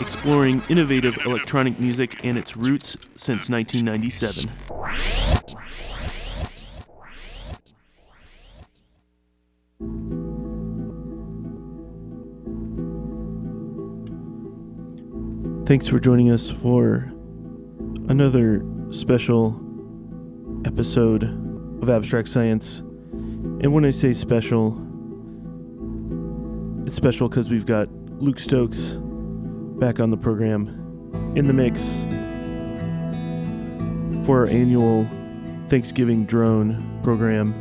Exploring innovative electronic music and its roots since 1997. Thanks for joining us for another special episode of Abstract Science. And when I say special, it's special because we've got Luke Stokes back on the program in the mix for our annual Thanksgiving drone program.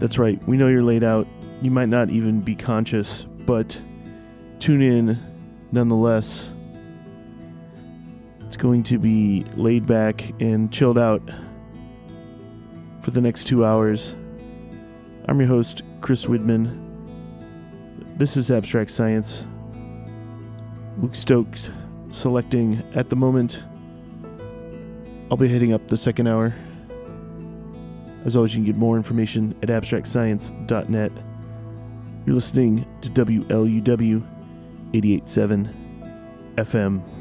That's right, we know you're laid out. You might not even be conscious, but tune in nonetheless. It's going to be laid back and chilled out for the next two hours. I'm your host, Chris Widman. This is Abstract Science. Luke Stokes selecting at the moment. I'll be heading up the second hour. As always, you can get more information at abstractscience.net. You're listening to WLUW 887 FM.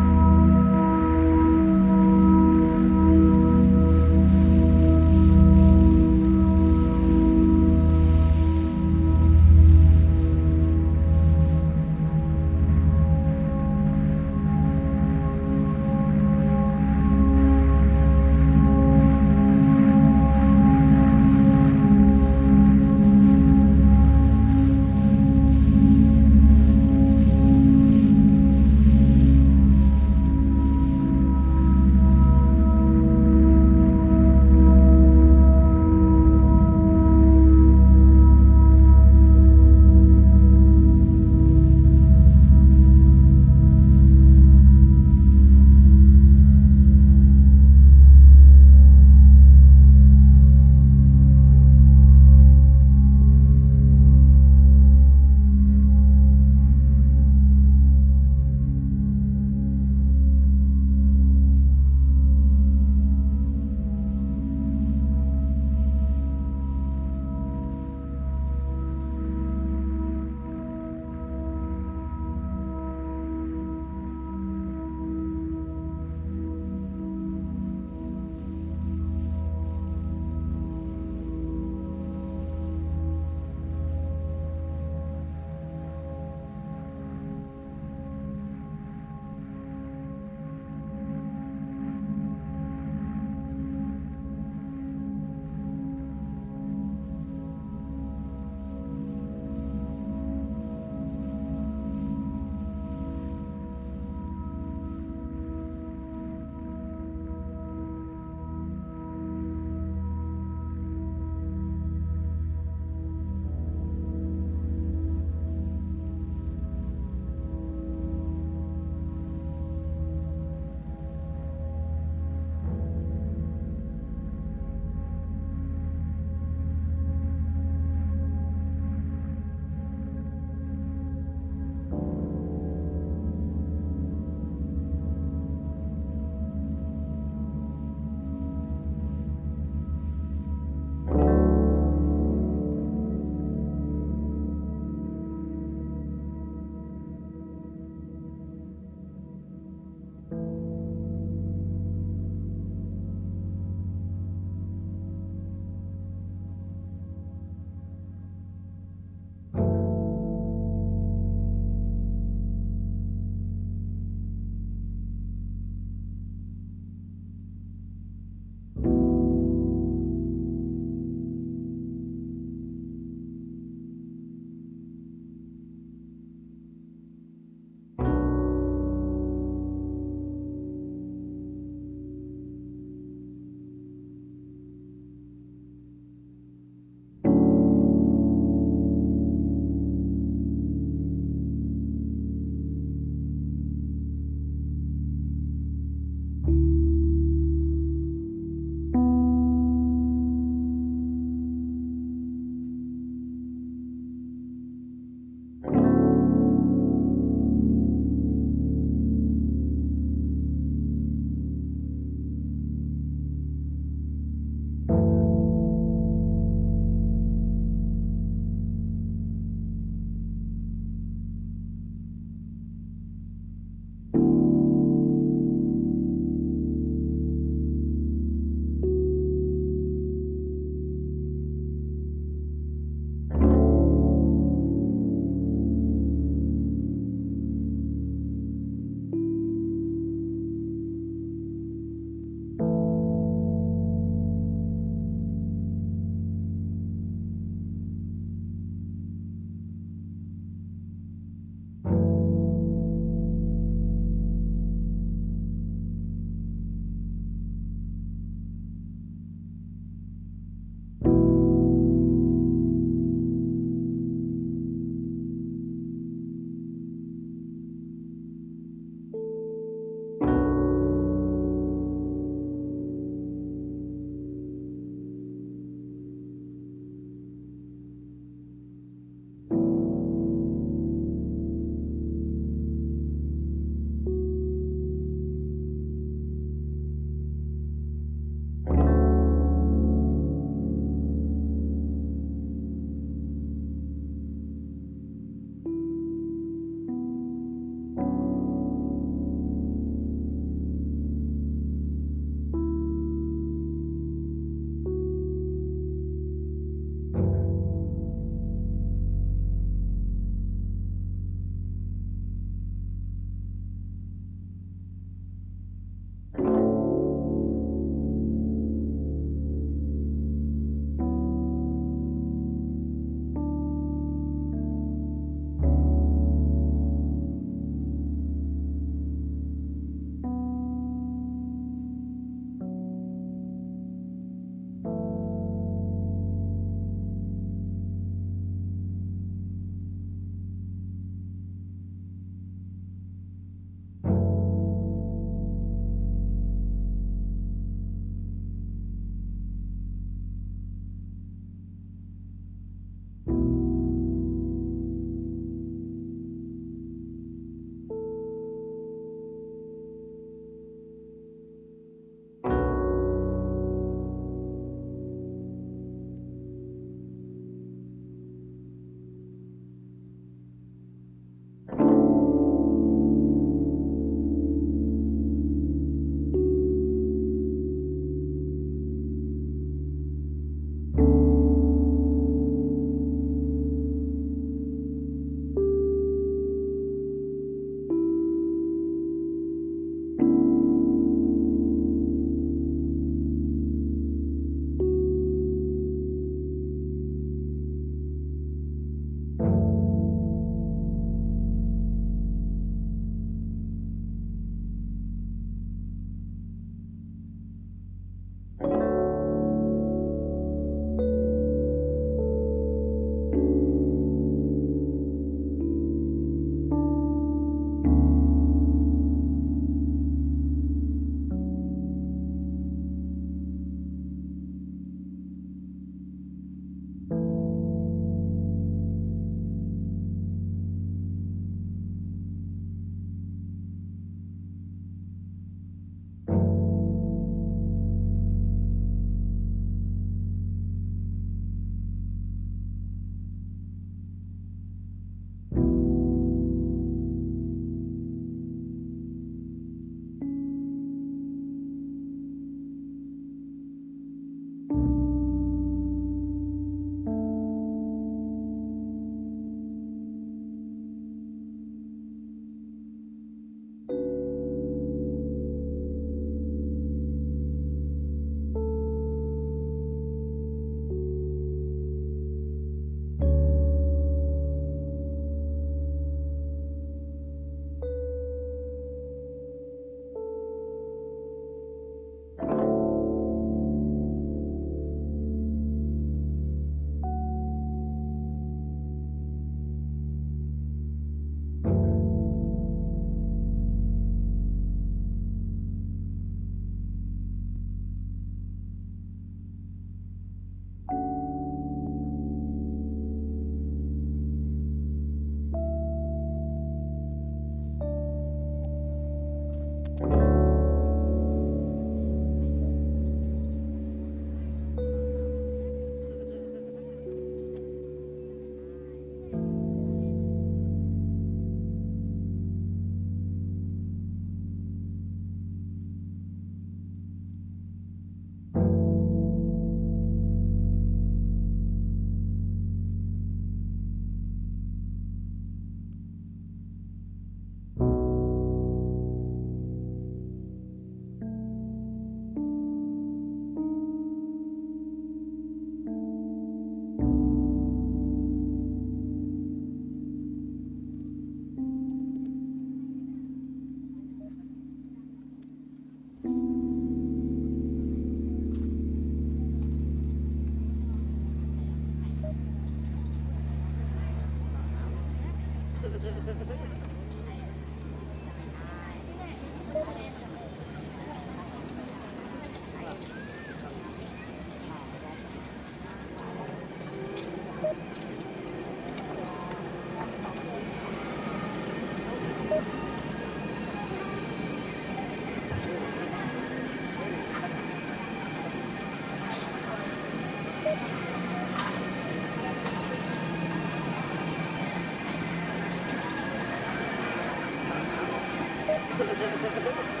どうぞ。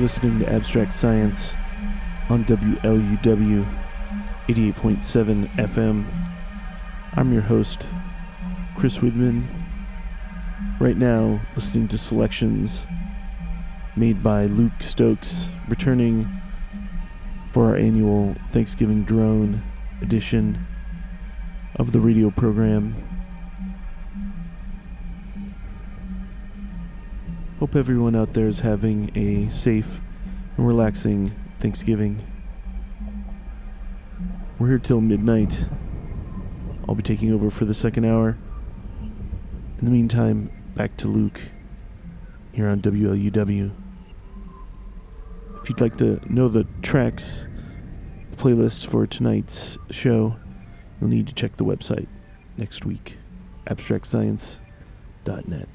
Listening to Abstract Science on WLUW 88.7 FM. I'm your host, Chris Widman. Right now, listening to selections made by Luke Stokes, returning for our annual Thanksgiving Drone edition of the radio program. Hope everyone out there is having a safe and relaxing Thanksgiving. We're here till midnight. I'll be taking over for the second hour. In the meantime, back to Luke here on WLUW. If you'd like to know the tracks, the playlist for tonight's show, you'll need to check the website next week abstractscience.net.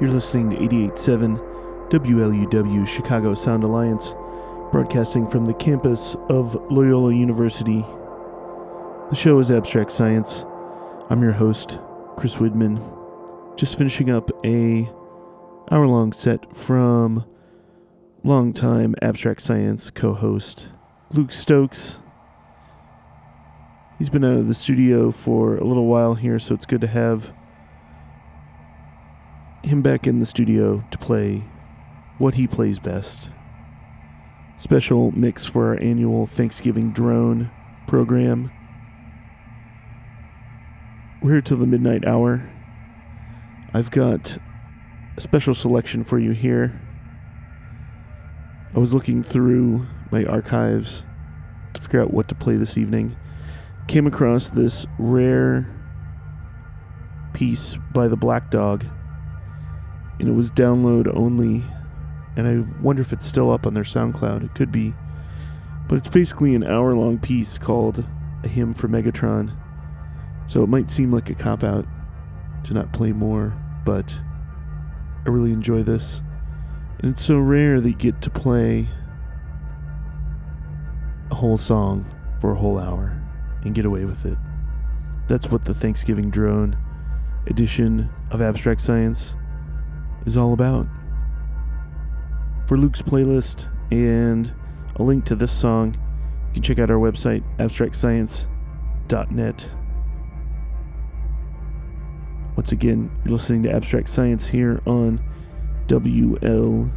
You're listening to 88.7 WLUW Chicago Sound Alliance, broadcasting from the campus of Loyola University. The show is Abstract Science. I'm your host, Chris Widman. Just finishing up a hour-long set from longtime Abstract Science co-host Luke Stokes. He's been out of the studio for a little while here, so it's good to have him back in the studio to play what he plays best. Special mix for our annual Thanksgiving drone program. We're here till the midnight hour. I've got a special selection for you here. I was looking through my archives to figure out what to play this evening. Came across this rare piece by the Black Dog and it was download only. And I wonder if it's still up on their SoundCloud. It could be. But it's basically an hour long piece called A Hymn for Megatron. So it might seem like a cop out to not play more, but I really enjoy this. And it's so rare that you get to play a whole song for a whole hour and get away with it. That's what the Thanksgiving Drone edition of Abstract Science is all about. For Luke's playlist and a link to this song, you can check out our website, abstractscience.net. Once again, you're listening to Abstract Science here on WLUW.